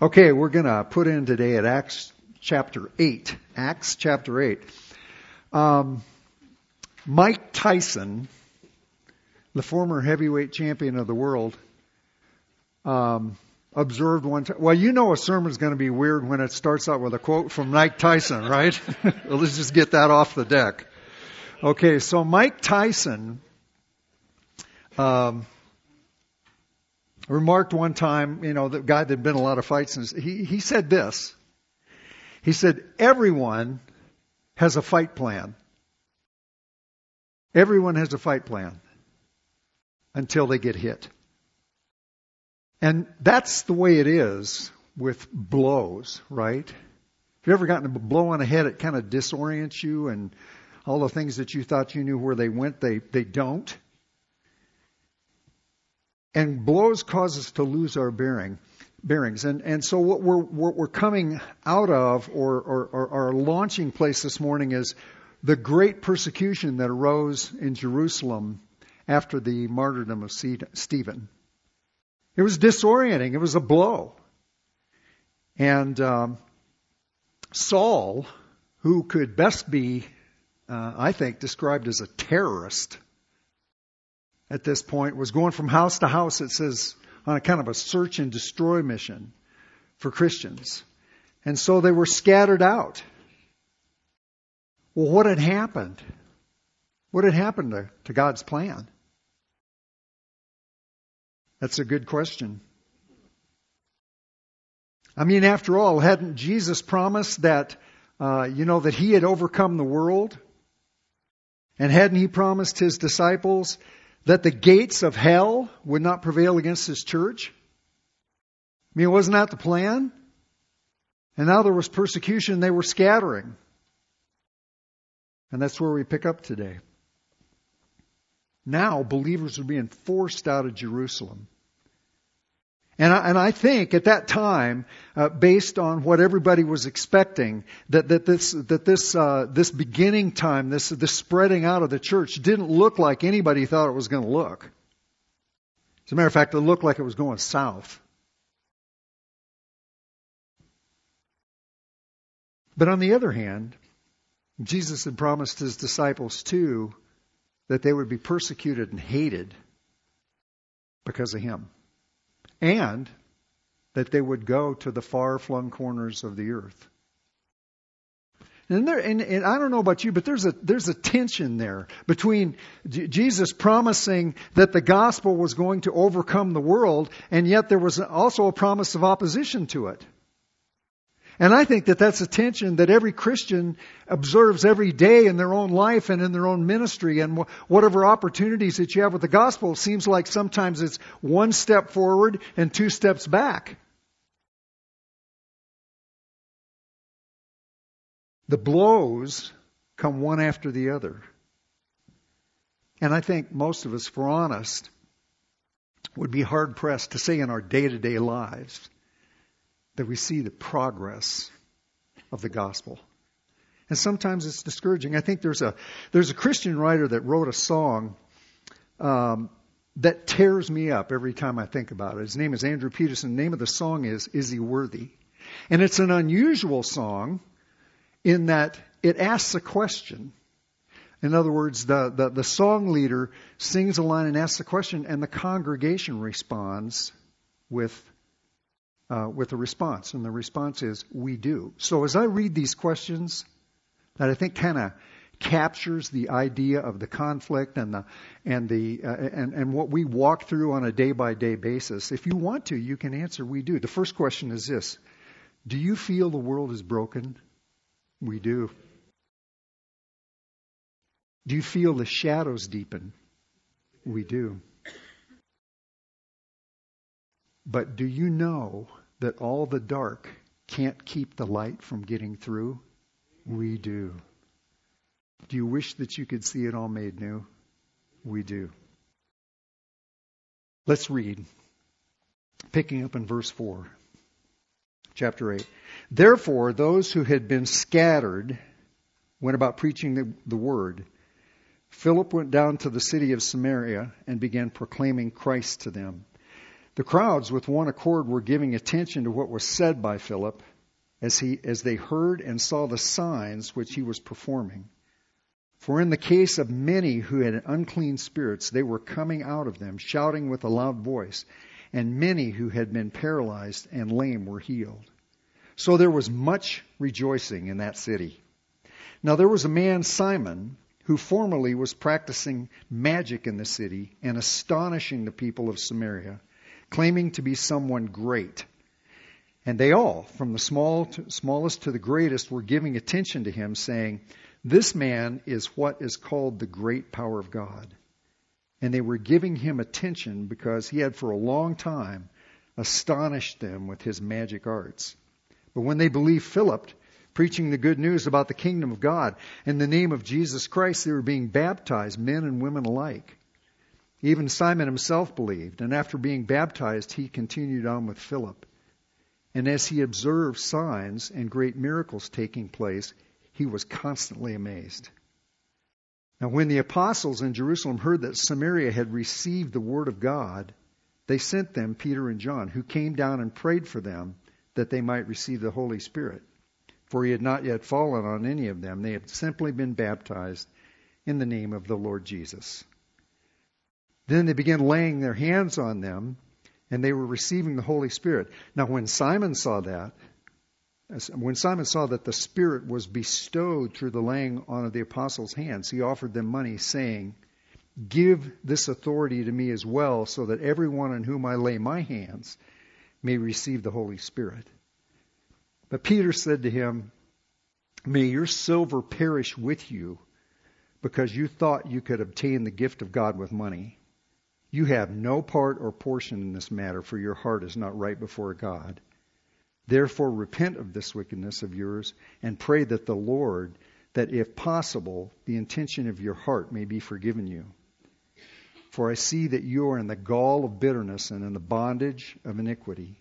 Okay, we're going to put in today at Acts chapter 8. Acts chapter 8. Um, Mike Tyson, the former heavyweight champion of the world, um, observed one time. Well, you know a sermon's going to be weird when it starts out with a quote from Mike Tyson, right? Let's just get that off the deck. Okay, so Mike Tyson um, remarked one time, you know, the guy that had been a lot of fights, and he, he said this. He said, everyone has a fight plan. Everyone has a fight plan until they get hit. And that's the way it is with blows, right? Have you ever gotten a blow on the head, it kind of disorients you and all the things that you thought you knew where they went, they, they don't. And blows cause us to lose our bearing, bearings. And, and so what we're, what we're coming out of or, or, or our launching place this morning is the great persecution that arose in Jerusalem after the martyrdom of Stephen. It was disorienting. It was a blow. And um, Saul, who could best be, uh, I think, described as a terrorist at this point, was going from house to house, it says, on a kind of a search and destroy mission for Christians. And so they were scattered out. Well, what had happened? What had happened to, to God's plan? That's a good question. I mean, after all, hadn't Jesus promised that, uh, you know, that he had overcome the world? And hadn't he promised his disciples that the gates of hell would not prevail against his church? I mean, wasn't that the plan? And now there was persecution, and they were scattering. And that's where we pick up today. Now believers are being forced out of Jerusalem. And I, and I think at that time, uh, based on what everybody was expecting, that, that this that this uh, this beginning time, this this spreading out of the church, didn't look like anybody thought it was going to look. As a matter of fact, it looked like it was going south. But on the other hand, Jesus had promised his disciples too that they would be persecuted and hated because of him. And that they would go to the far flung corners of the earth. And, there, and, and, I don't know about you, but there's a there's a tension there between J- Jesus promising that the gospel was going to overcome the world, and yet there was also a promise of opposition to it. And I think that that's a tension that every Christian observes every day in their own life and in their own ministry and whatever opportunities that you have with the gospel. It seems like sometimes it's one step forward and two steps back. The blows come one after the other. And I think most of us, we're honest, would be hard pressed to say in our day to day lives that we see the progress of the gospel. And sometimes it's discouraging. I think there's a there's a Christian writer that wrote a song um, that tears me up every time I think about it. His name is Andrew Peterson. The name of the song is "Is He Worthy?" And it's an unusual song in that it asks a question. In other words, the, the, the song leader sings a line and asks a question, and the congregation responds with uh, with a response, and the response is "We do." So as I read these questions, that I think kind of captures the idea of the conflict and the and the uh, and and what we walk through on a day by day basis. If you want to, you can answer we do. The first question is this: Do you feel the world is broken? We do. Do you feel the shadows deepen? We do. But do you know that all the dark can't keep the light from getting through? We do. Do you wish that you could see it all made new? We do. Let's read. Picking up in verse 4, chapter 8. Therefore, those who had been scattered went about preaching the, the word. Philip went down to the city of Samaria and began proclaiming Christ to them. The crowds, with one accord, were giving attention to what was said by Philip as, he, as they heard and saw the signs which he was performing. For in the case of many who had unclean spirits, they were coming out of them, shouting with a loud voice, and many who had been paralyzed and lame were healed. So there was much rejoicing in that city. Now there was a man, Simon, who formerly was practicing magic in the city and astonishing the people of Samaria, claiming to be someone great. And they all, from the small to, smallest to the greatest, were giving attention to him, saying, This man is what is called the great power of God. And they were giving him attention because he had for a long time astonished them with his magic arts. But when they believed Philip, preaching the good news about the kingdom of God, in the name of Jesus Christ, they were being baptized, men and women alike. Even Simon himself believed, and after being baptized, he continued on with Philip. And as he observed signs and great miracles taking place, he was constantly amazed. Now, when the apostles in Jerusalem heard that Samaria had received the word of God, they sent them Peter and John, who came down and prayed for them that they might receive the Holy Spirit. For he had not yet fallen on any of them, they had simply been baptized in the name of the Lord Jesus. Then they began laying their hands on them and they were receiving the Holy Spirit. Now, when Simon saw that, when Simon saw that the Spirit was bestowed through the laying on of the apostles' hands, he offered them money, saying, Give this authority to me as well, so that everyone on whom I lay my hands may receive the Holy Spirit. But Peter said to him, May your silver perish with you, because you thought you could obtain the gift of God with money. You have no part or portion in this matter, for your heart is not right before God. Therefore, repent of this wickedness of yours and pray that the Lord, that if possible, the intention of your heart may be forgiven you. For I see that you are in the gall of bitterness and in the bondage of iniquity.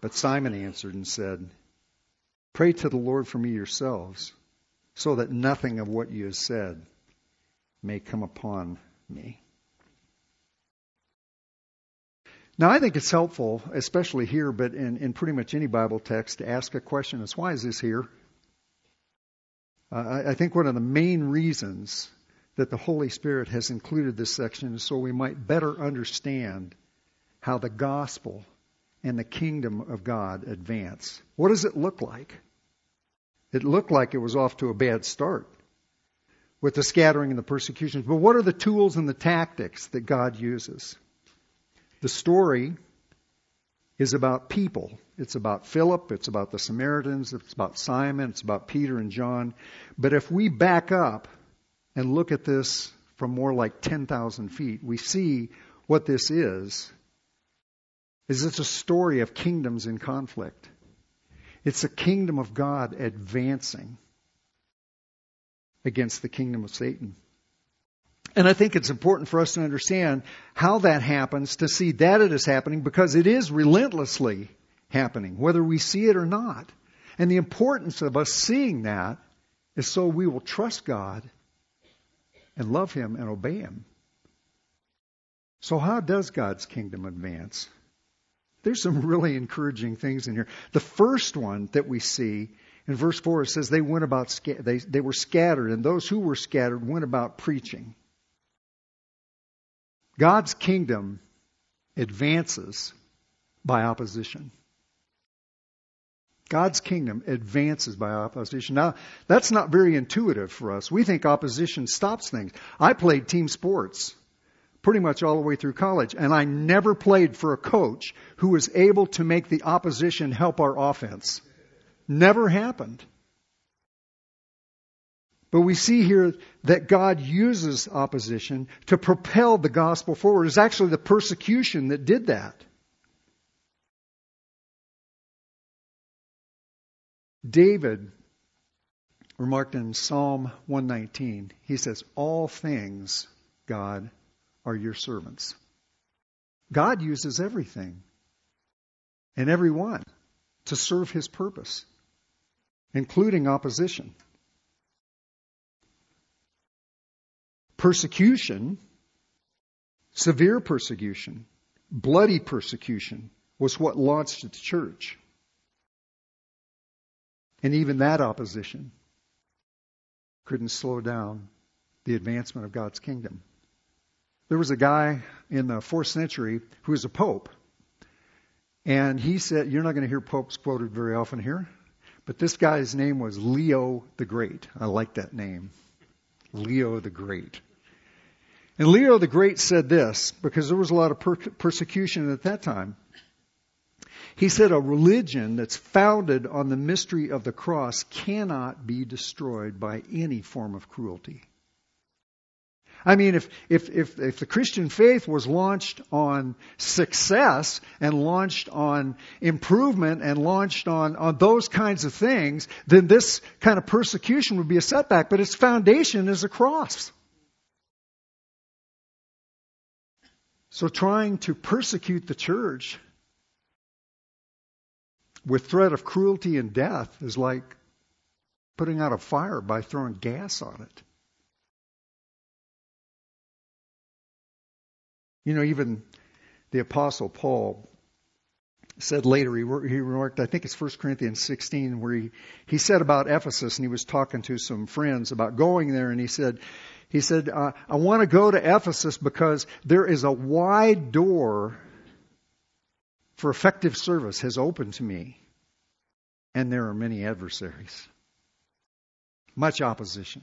But Simon answered and said, Pray to the Lord for me yourselves, so that nothing of what you have said may come upon me. Now, I think it's helpful, especially here, but in, in pretty much any Bible text, to ask a question as why is this here? Uh, I, I think one of the main reasons that the Holy Spirit has included this section is so we might better understand how the gospel and the kingdom of God advance. What does it look like? It looked like it was off to a bad start with the scattering and the persecutions. But what are the tools and the tactics that God uses? The story is about people. It's about Philip, it's about the Samaritans, it's about Simon, it's about Peter and John. But if we back up and look at this from more like 10,000 feet, we see what this is. Is it's a story of kingdoms in conflict. It's a kingdom of God advancing against the kingdom of Satan. And I think it's important for us to understand how that happens, to see that it is happening, because it is relentlessly happening, whether we see it or not. And the importance of us seeing that is so we will trust God and love Him and obey Him. So, how does God's kingdom advance? There's some really encouraging things in here. The first one that we see in verse 4 it says they went about they, they were scattered and those who were scattered went about preaching God's kingdom advances by opposition. God's kingdom advances by opposition. Now, that's not very intuitive for us. We think opposition stops things. I played team sports pretty much all the way through college, and I never played for a coach who was able to make the opposition help our offense. Never happened. But we see here that God uses opposition to propel the gospel forward. It's actually the persecution that did that. David remarked in Psalm 119, he says, All things, God, are your servants. God uses everything and everyone to serve his purpose, including opposition. Persecution, severe persecution, bloody persecution was what launched the church. And even that opposition couldn't slow down the advancement of God's kingdom. There was a guy in the fourth century who was a pope. And he said, You're not going to hear popes quoted very often here, but this guy's name was Leo the Great. I like that name. Leo the Great. And Leo the Great said this, because there was a lot of per- persecution at that time. He said, A religion that's founded on the mystery of the cross cannot be destroyed by any form of cruelty. I mean, if, if, if, if the Christian faith was launched on success and launched on improvement and launched on, on those kinds of things, then this kind of persecution would be a setback. But its foundation is a cross. So trying to persecute the church with threat of cruelty and death is like putting out a fire by throwing gas on it. You know, even the Apostle Paul said later, he, remarked, I think it's 1 Corinthians 16, where he, he said about Ephesus, and he was talking to some friends about going there, and he said, he said, uh, I want to go to Ephesus because there is a wide door for effective service has opened to me, and there are many adversaries, much opposition.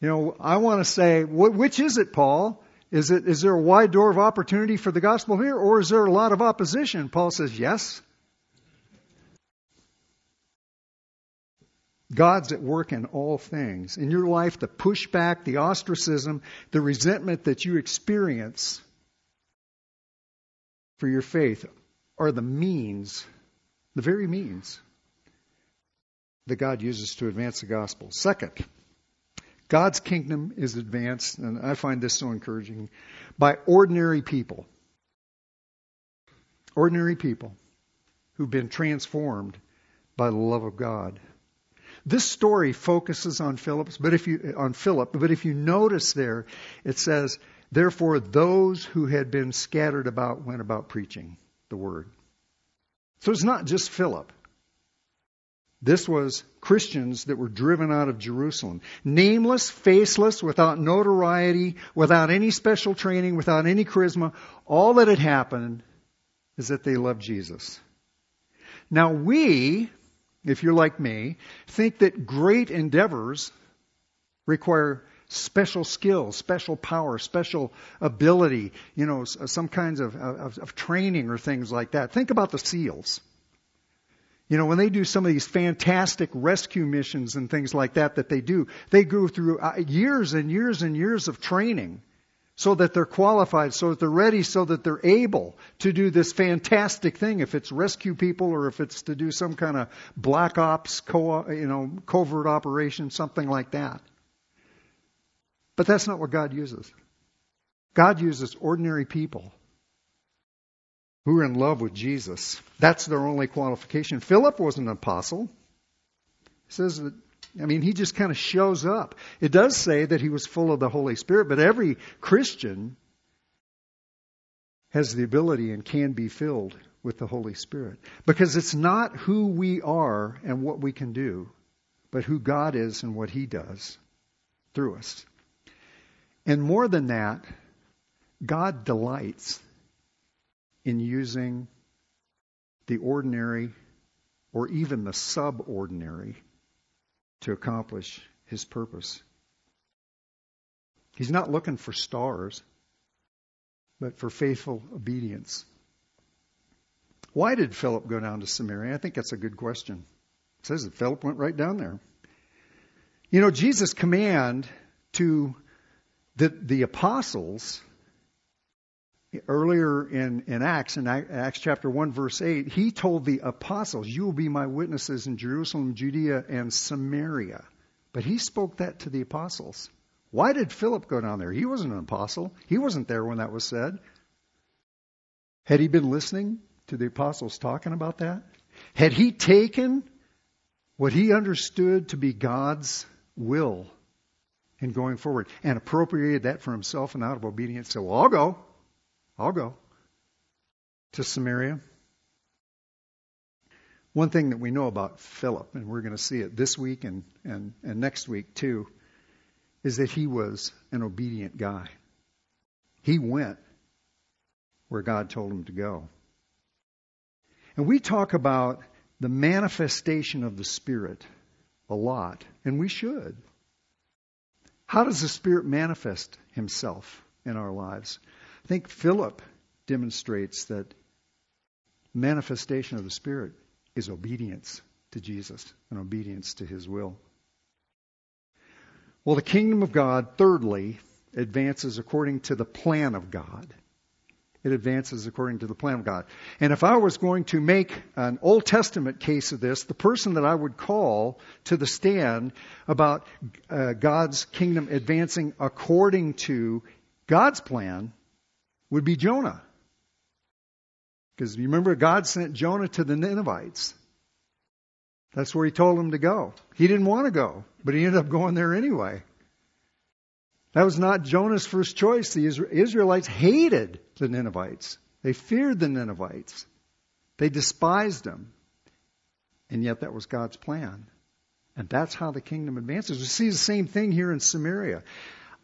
You know, I want to say, which is it, Paul? Is, it, is there a wide door of opportunity for the gospel here, or is there a lot of opposition? Paul says, yes. God's at work in all things. In your life, the pushback, the ostracism, the resentment that you experience for your faith are the means, the very means that God uses to advance the gospel. Second, God's kingdom is advanced, and I find this so encouraging, by ordinary people. Ordinary people who've been transformed by the love of God. This story focuses on Philip's, but if you on Philip, but if you notice there, it says, "Therefore those who had been scattered about went about preaching the word." So it's not just Philip. This was Christians that were driven out of Jerusalem. Nameless, faceless, without notoriety, without any special training, without any charisma. All that had happened is that they loved Jesus. Now we, if you're like me, think that great endeavors require special skills, special power, special ability, you know, some kinds of, of, of training or things like that. Think about the SEALs. You know, when they do some of these fantastic rescue missions and things like that that they do, they go through uh, years and years and years of training so that they're qualified, so that they're ready, so that they're able to do this fantastic thing. If it's rescue people or if it's to do some kind of black ops, co- you know, covert operation, something like that. But that's not what God uses. God uses ordinary people who are in love with Jesus. That's their only qualification. Philip was an apostle. He says that, I mean, he just kind of shows up. It does say that he was full of the Holy Spirit, but every Christian has the ability and can be filled with the Holy Spirit. Because it's not who we are and what we can do, but who God is and what he does through us. And more than that, God delights in using the ordinary or even the subordinary to accomplish his purpose. He's not looking for stars, but for faithful obedience. Why did Philip go down to Samaria? I think that's a good question. It says that Philip went right down there. You know, Jesus' command to the, the apostles earlier in, in Acts, in Acts chapter 1, verse 8, he told the apostles, You will be my witnesses in Jerusalem, Judea, and Samaria. But he spoke that to the apostles. Why did Philip go down there? He wasn't an apostle. He wasn't there when that was said. Had he been listening to the apostles talking about that? Had he taken what he understood to be God's will in going forward and appropriated that for himself and out of obedience? So, well, I'll go. I'll go. to Samaria. One thing that we know about Philip, and we're going to see it this week and, and, and next week too, is that he was an obedient guy. He went where God told him to go. And we talk about the manifestation of the Spirit a lot, and we should. How does the Spirit manifest Himself in our lives? I think Philip demonstrates that manifestation of the Spirit is obedience to Jesus and obedience to His will. Well, the kingdom of God, thirdly, advances according to the plan of God. It advances according to the plan of God. And if I was going to make an Old Testament case of this, the person that I would call to the stand about uh, God's kingdom advancing according to God's plan would be Jonah. Because you remember, God sent Jonah to the Ninevites. That's where he told him to go. He didn't want to go, but he ended up going there anyway. That was not Jonah's first choice. The Israelites hated the Ninevites. They feared the Ninevites. They despised them. And yet that was God's plan. And that's how the kingdom advances. We see the same thing here in Samaria.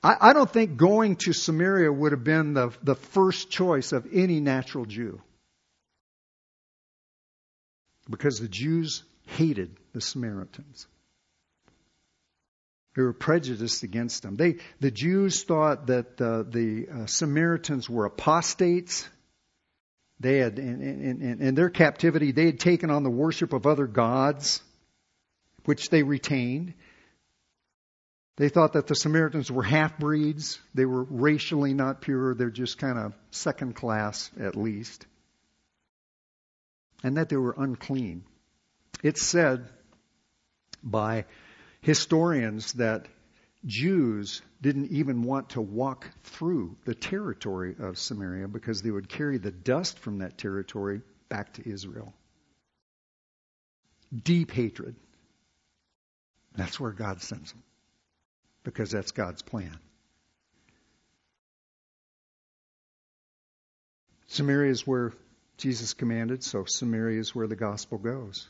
I, I don't think going to Samaria would have been the, the first choice of any natural Jew. Because the Jews hated the Samaritans. They were prejudiced against them. They, the Jews thought that uh, the uh, Samaritans were apostates. They had, in, in, in their captivity, they had taken on the worship of other gods, which they retained. They thought that the Samaritans were half breeds. They were racially not pure. They're just kind of second class, at least. And that they were unclean. It's said by historians that Jews didn't even want to walk through the territory of Samaria because they would carry the dust from that territory back to Israel. Deep hatred. That's where God sends them because that's God's plan. Samaria is where Jesus commanded, so Samaria is where the gospel goes.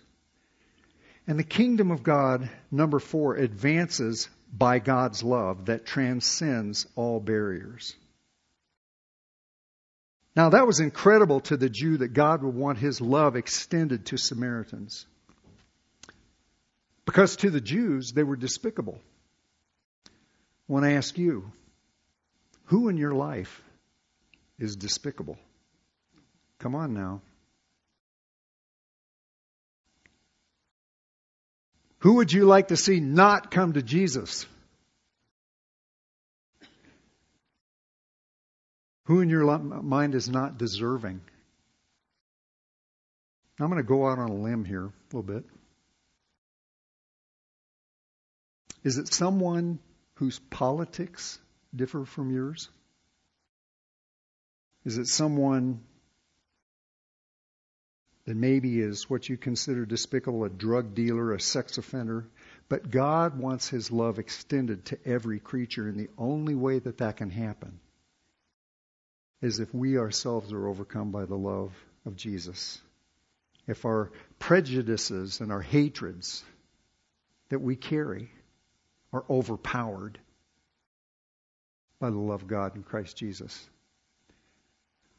And the kingdom of God, number four, advances by God's love that transcends all barriers. Now, that was incredible to the Jew that God would want his love extended to Samaritans. Because to the Jews, they were despicable. Want to ask you who in your life is despicable? Come on now. Who would you like to see not come to Jesus? Who in your mind is not deserving? I'm going to go out on a limb here a little bit. Is it someone whose politics differ from yours? Is it someone that maybe is what you consider despicable, a drug dealer, a sex offender. But God wants His love extended to every creature, and the only way that that can happen is if we ourselves are overcome by the love of Jesus. If our prejudices and our hatreds that we carry are overpowered by the love of God in Christ Jesus.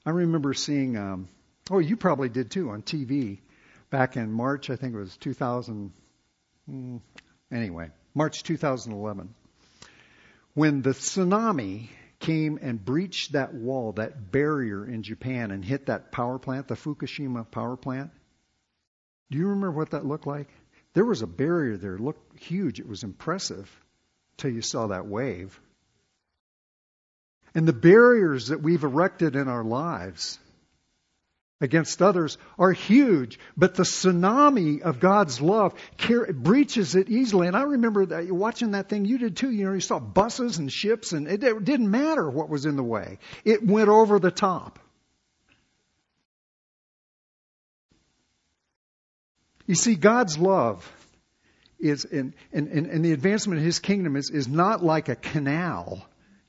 I remember seeing um, Oh, you probably did too on TV back in March, I think it was 2000. Mm, anyway, March 2011. When the tsunami came and breached that wall, that barrier in Japan, and hit that power plant, the Fukushima power plant. Do you remember what that looked like? There was a barrier there, it looked huge. It was impressive till you saw that wave. And the barriers that we've erected in our lives against others are huge, but the tsunami of God's love breaches it easily. And I remember that, watching that thing, you did too. You know, you saw buses and ships, and it, it didn't matter what was in the way, it went over the top. You see, God's love is, in, in, in, in the advancement of His kingdom, is, is not like a canal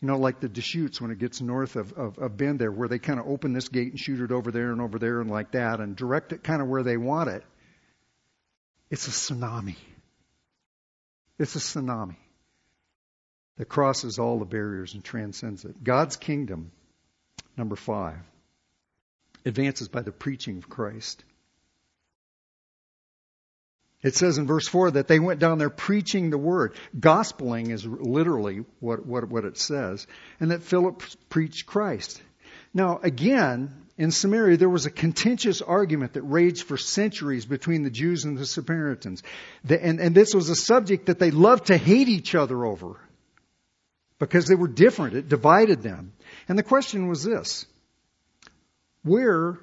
You know, like the Deschutes when it gets north of, of, of Bend there, where they kind of open this gate and shoot it over there and over there and like that and direct it kind of where they want it. It's a tsunami. It's a tsunami that crosses all the barriers and transcends it. God's kingdom, number five, advances by the preaching of Christ. It says in verse 4 that they went down there preaching the word. Gospeling is literally what, what, what it says. And that Philip preached Christ. Now, again, in Samaria, there was a contentious argument that raged for centuries between the Jews and the Samaritans. The, and, and this was a subject that they loved to hate each other over because they were different. It divided them. And the question was this Where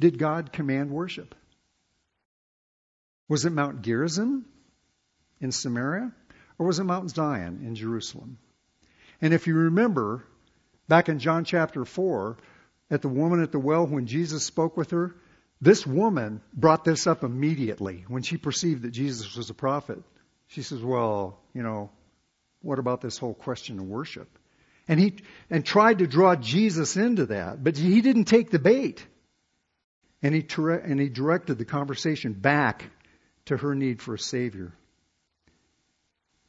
did God command worship? Was it Mount Gerizim in Samaria? Or was it Mount Zion in Jerusalem? And if you remember, back in John chapter 4, at the woman at the well, when Jesus spoke with her, this woman brought this up immediately when she perceived that Jesus was a prophet. She says, Well, you know, what about this whole question of worship? And he and tried to draw Jesus into that, but he didn't take the bait. And he, and he directed the conversation back to her need for a Savior.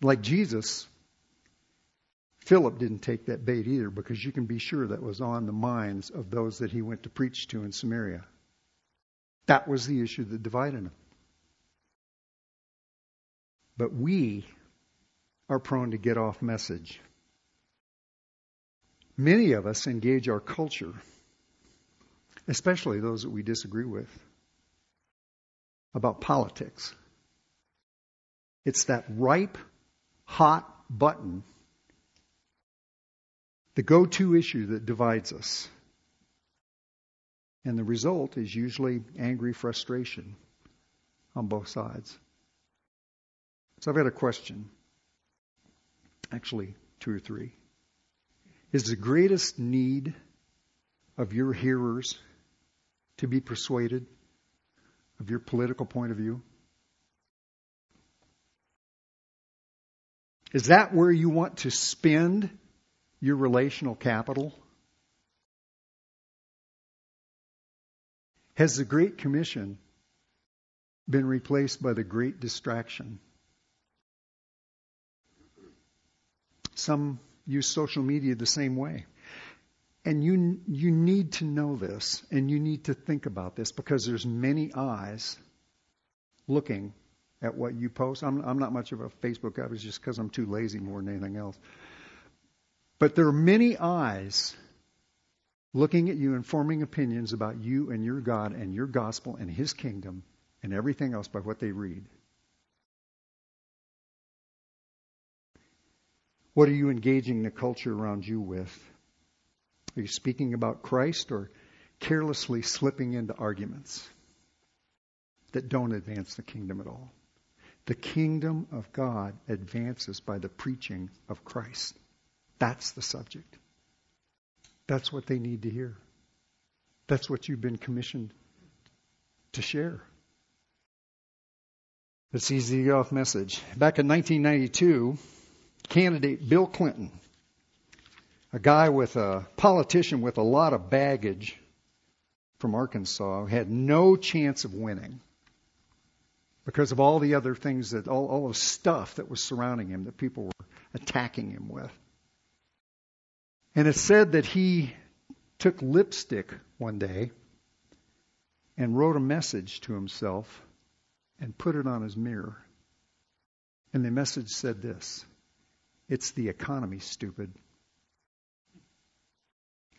Like Jesus, Philip didn't take that bait either because you can be sure that was on the minds of those that he went to preach to in Samaria. That was the issue that divided them. But we are prone to get off message. Many of us engage our culture, especially those that we disagree with about politics. It's that ripe, hot button, the go to issue that divides us. And the result is usually angry frustration on both sides. So I've got a question. Actually, two or three. Is the greatest need of your hearers to be persuaded of your political point of view? Is that where you want to spend your relational capital? Has the Great Commission been replaced by the Great Distraction? Some use social media the same way. And you, you need to know this and you need to think about this because there's many eyes looking at what you post. I'm, I'm not much of a Facebook guy, it's just because I'm too lazy more than anything else. But there are many eyes looking at you and forming opinions about you and your God and your gospel and His kingdom and everything else by what they read. What are you engaging the culture around you with? Are you speaking about Christ or carelessly slipping into arguments that don't advance the kingdom at all? The kingdom of God advances by the preaching of Christ. That's the subject. That's what they need to hear. That's what you've been commissioned to share. It's easy to get off message. Back in 1992, candidate Bill Clinton a guy with a politician with a lot of baggage from Arkansas had no chance of winning because of all the other things that all, all the stuff that was surrounding him that people were attacking him with. And it said that he took lipstick one day and wrote a message to himself and put it on his mirror. And the message said this It's the economy, stupid.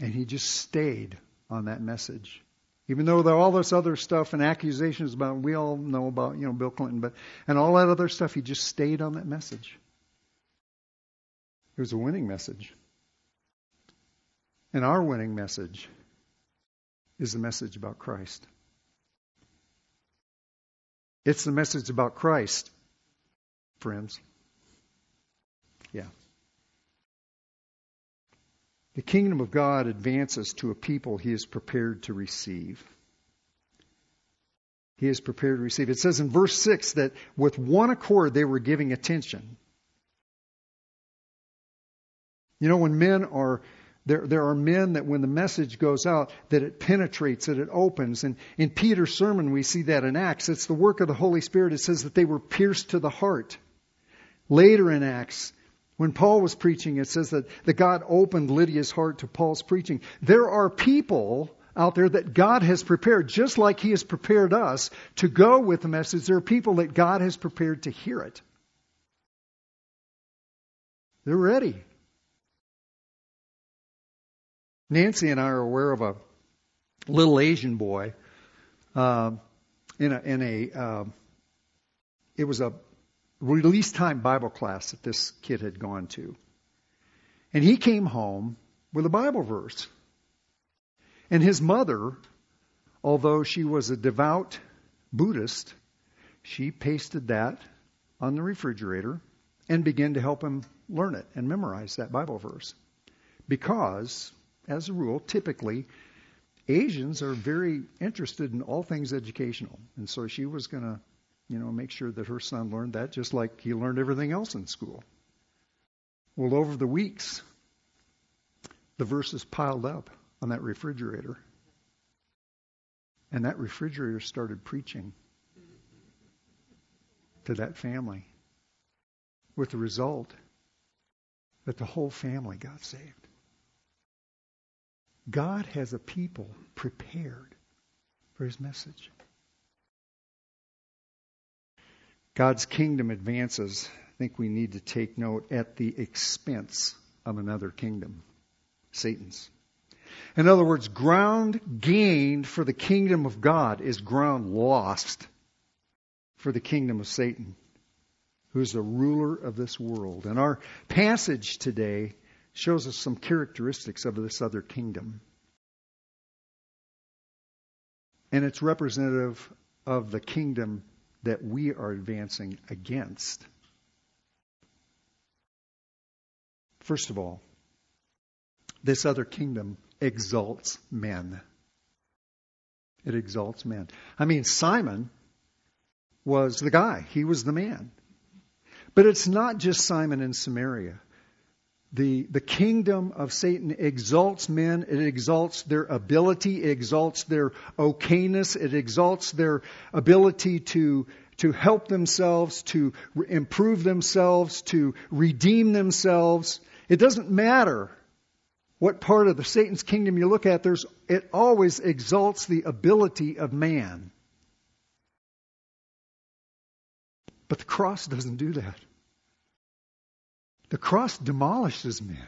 And he just stayed on that message. Even though there all this other stuff and accusations about, we all know about, you know, Bill Clinton, but, and all that other stuff, he just stayed on that message. It was a winning message. And our winning message is the message about Christ. It's the message about Christ, friends. The kingdom of God advances to a people he is prepared to receive. He is prepared to receive. It says in verse 6 that with one accord they were giving attention. You know, when men are there, there are men that when the message goes out, that it penetrates, that it opens. And in Peter's sermon, we see that in Acts. It's the work of the Holy Spirit. It says that they were pierced to the heart. Later in Acts, when Paul was preaching, it says that, that God opened Lydia's heart to Paul's preaching. There are people out there that God has prepared, just like He has prepared us to go with the message. There are people that God has prepared to hear it. They're ready. Nancy and I are aware of a little Asian boy uh, in a, in a uh, it was a release time Bible class that this kid had gone to. And he came home with a Bible verse. And his mother, although she was a devout Buddhist, she pasted that on the refrigerator and began to help him learn it and memorize that Bible verse. Because as a rule, typically, Asians are very interested in all things educational. And so she was going to, you know, make sure that her son learned that just like he learned everything else in school. Well, over the weeks, the verses piled up on that refrigerator. And that refrigerator started preaching to that family with the result that the whole family got saved. God has a people prepared for his message. God's kingdom advances, I think we need to take note, at the expense of another kingdom, Satan's. In other words, ground gained for the kingdom of God is ground lost for the kingdom of Satan, who is the ruler of this world. And our passage today shows us some characteristics of this other kingdom. And it's representative of the kingdom that we are advancing against. First of all, this other kingdom exalts men. It exalts men. I mean, Simon was the guy, he was the man. But it's not just Simon in Samaria the, the kingdom of Satan exalts men, it exalts their ability, it exalts their okayness, it exalts their ability to, to help themselves, to improve themselves, to redeem themselves. It doesn't matter what part of the Satan's kingdom you look at, there's, it always exalts the ability of man. But the cross doesn't do that. The cross demolishes men.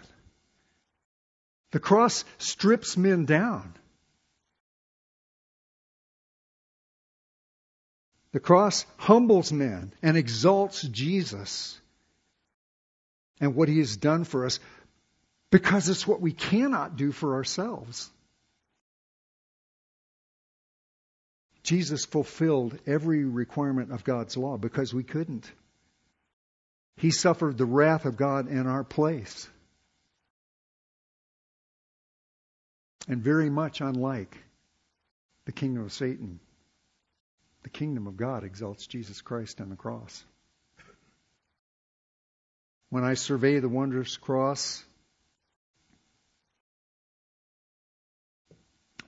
The cross strips men down. The cross humbles men and exalts Jesus and what he has done for us because it's what we cannot do for ourselves. Jesus fulfilled every requirement of God's law because we couldn't. He suffered the wrath of God in our place. And very much unlike the kingdom of Satan, the kingdom of God exalts Jesus Christ on the cross. When I survey the wondrous cross,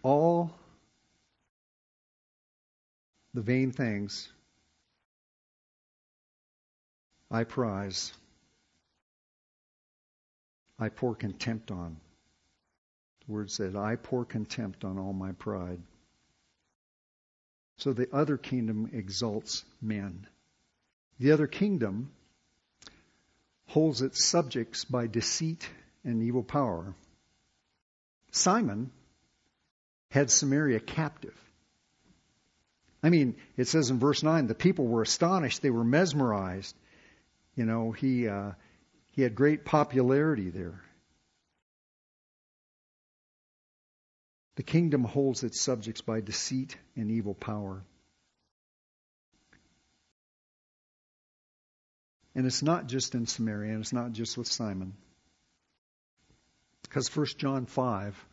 all the vain things I prize, I pour contempt on. The word said, I pour contempt on all my pride. So the other kingdom exalts men. The other kingdom holds its subjects by deceit and evil power. Simon had Samaria captive. I mean, it says in verse 9, the people were astonished, they were mesmerized. You know, he uh, he had great popularity there. The kingdom holds its subjects by deceit and evil power. And it's not just in Samaria, and it's not just with Simon. Because 1 John 5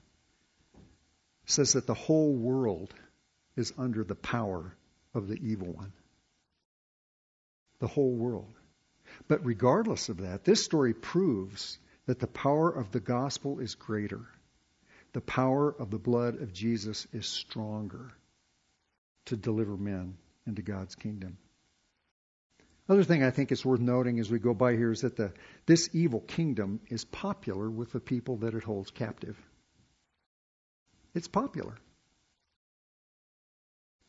says that the whole world is under the power of the evil one. The whole world. But regardless of that, this story proves that the power of the gospel is greater. The power of the blood of Jesus is stronger to deliver men into God's kingdom. Other thing I think is worth noting as we go by here is that the, this evil kingdom is popular with the people that it holds captive. It's popular.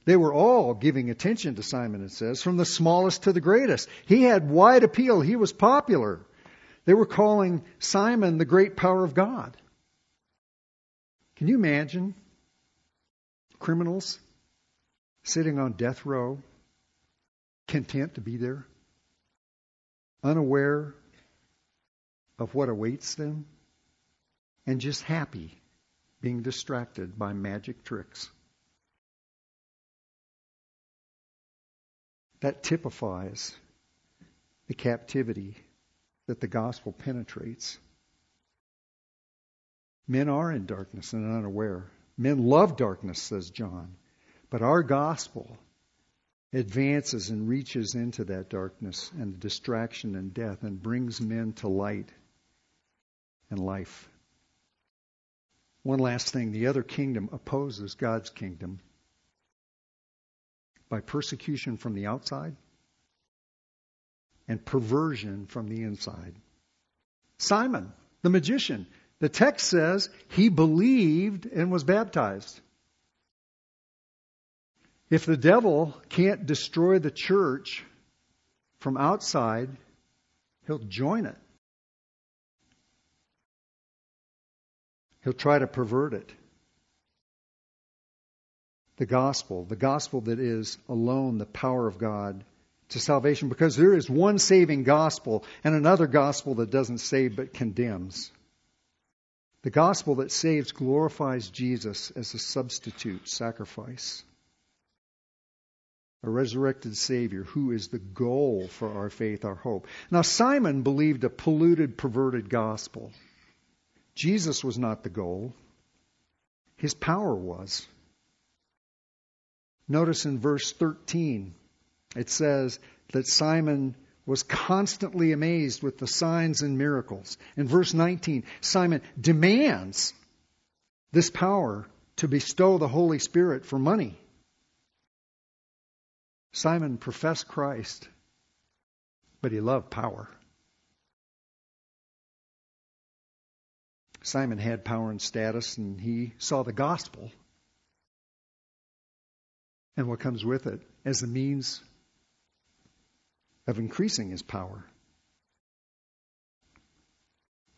They were all giving attention to Simon, it says, from the smallest to the greatest. He had wide appeal. He was popular. They were calling Simon the great power of God. Can you imagine criminals sitting on death row, content to be there, unaware of what awaits them, and just happy being distracted by magic tricks? That typifies the captivity that the gospel penetrates. Men are in darkness and unaware. Men love darkness, says John. But our gospel advances and reaches into that darkness and distraction and death and brings men to light and life. One last thing the other kingdom opposes God's kingdom by persecution from the outside and perversion from the inside. Simon, the magician, the text says he believed and was baptized. If the devil can't destroy the church from outside, he'll join it. He'll try to pervert it the gospel, the gospel that is alone the power of God to salvation, because there is one saving gospel and another gospel that doesn't save but condemns. The gospel that saves glorifies Jesus as a substitute sacrifice, a resurrected Savior who is the goal for our faith, our hope. Now, Simon believed a polluted, perverted gospel. Jesus was not the goal, his power was. Notice in verse 13, it says that Simon was constantly amazed with the signs and miracles. In verse 19, Simon demands this power to bestow the Holy Spirit for money. Simon professed Christ, but he loved power. Simon had power and status, and he saw the gospel and what comes with it as a means of increasing his power.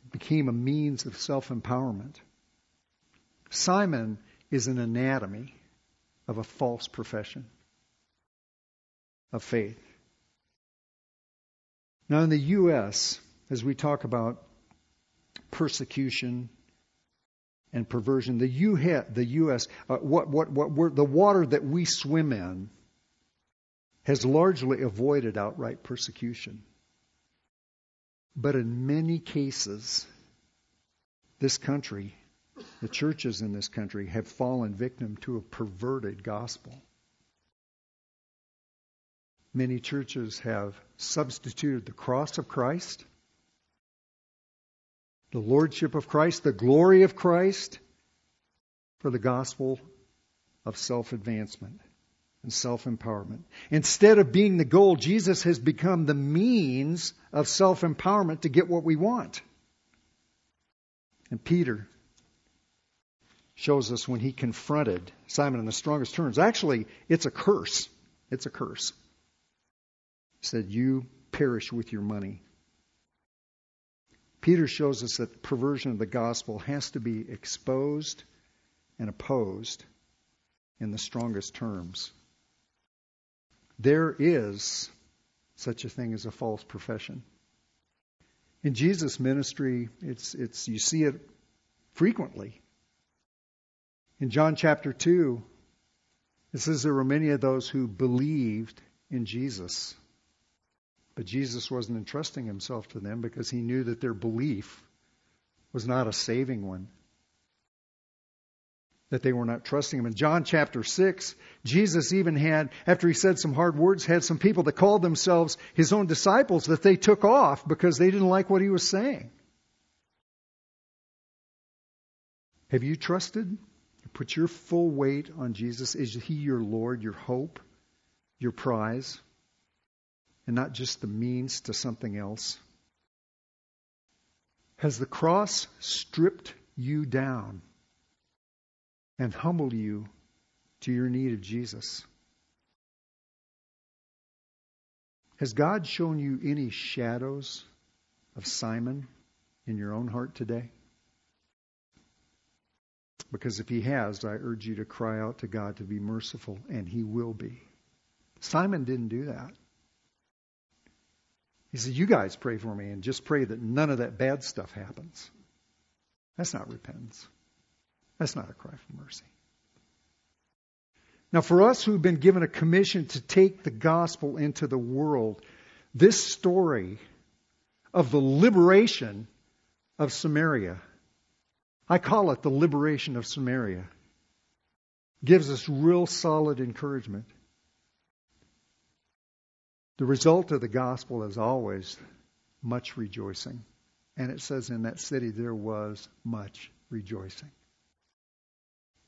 It became a means of self empowerment. Simon is an anatomy of a false profession of faith. Now, in the U.S., as we talk about persecution and perversion. The, U- the U.S., uh, what, what, what the water that we swim in has largely avoided outright persecution. But in many cases, this country, the churches in this country, have fallen victim to a perverted gospel. Many churches have substituted the cross of Christ the lordship of Christ, the glory of Christ, for the gospel of self advancement and self empowerment. Instead of being the goal, Jesus has become the means of self empowerment to get what we want. And Peter shows us when he confronted Simon in the strongest terms. Actually, it's a curse. It's a curse. He said, You perish with your money. Peter shows us that perversion of the gospel has to be exposed and opposed in the strongest terms. There is such a thing as a false profession. In Jesus' ministry, it's, it's, you see it frequently. In John chapter 2, it says there were many of those who believed in Jesus. But Jesus wasn't entrusting himself to them because he knew that their belief was not a saving one. That they were not trusting him. In John chapter 6, Jesus even had, after he said some hard words, had some people that called themselves his own disciples that they took off because they didn't like what he was saying. Have you trusted? Put your full weight on Jesus. Is He your Lord, your hope, your prize, and not just the means to something else? Has the cross stripped you down and humbled you to your need of Jesus? Has God shown you any shadows of Simon in your own heart today? Because if he has, I urge you to cry out to God to be merciful, and he will be. Simon didn't do that. He said, You guys pray for me and just pray that none of that bad stuff happens. That's not repentance. That's not a cry for mercy. Now, for us who've been given a commission to take the gospel into the world, this story of the liberation of Samaria I call it the liberation of Samaria. Gives us real solid encouragement. The result of the gospel is always much rejoicing. And it says in that city there was much rejoicing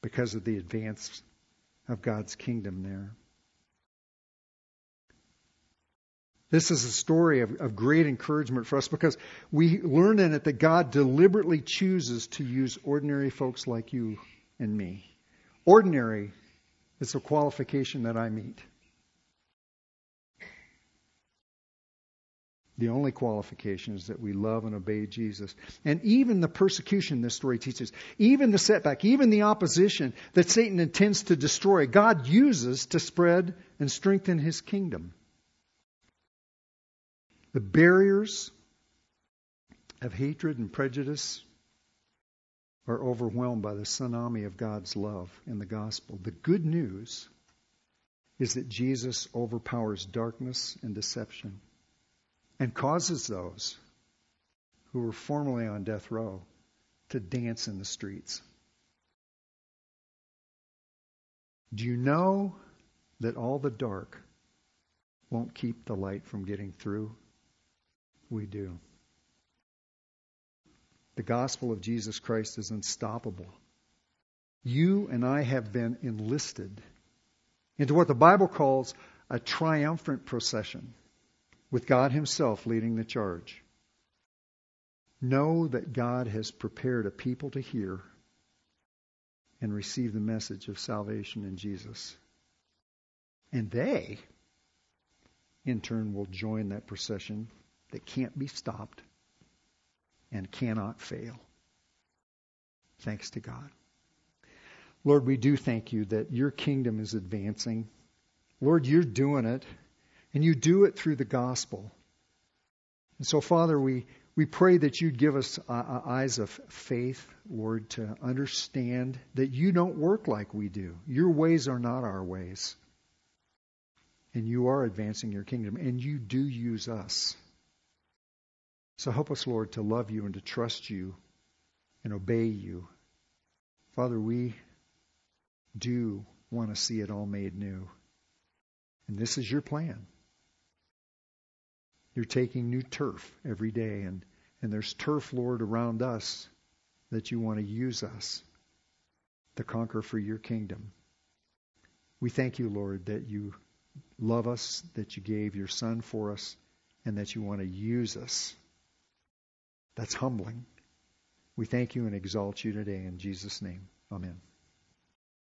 because of the advance of God's kingdom there. This is a story of, of, great encouragement for us because we learn in it that God deliberately chooses to use ordinary folks like you and me. Ordinary is a qualification that I meet. The only qualification is that we love and obey Jesus. And even the persecution this story teaches, even the setback, even the opposition that Satan intends to destroy, God uses to spread and strengthen his kingdom. The barriers of hatred and prejudice are overwhelmed by the tsunami of God's love in the gospel. The good news is that Jesus overpowers darkness and deception and causes those who were formerly on death row to dance in the streets. Do you know that all the dark won't keep the light from getting through? we do. The gospel of Jesus Christ is unstoppable. You and I have been enlisted into what the Bible calls a triumphant procession, with God Himself leading the charge. Know that God has prepared a people to hear and receive the message of salvation in Jesus. And they, in turn, will join that procession that can't be stopped and cannot fail. Thanks to God. Lord, we do thank you that your kingdom is advancing. Lord, you're doing it, and you do it through the gospel. And so, Father, we, we pray that you'd give us uh, uh eyes of faith, Lord, to understand that you don't work like we do. Your ways are not our ways. And you are advancing your kingdom, and you do use us. So help us, Lord, to love you and to trust you and obey you. Father, we do want to see it all made new. And this is your plan. You're taking new turf every day, and, and there's turf, Lord, around us that you want to use us to conquer for your kingdom. We thank you, Lord, that you love us, that you gave your Son for us, and that you want to use us that's humbling. We thank you and exalt you today in Jesus' name. Amen.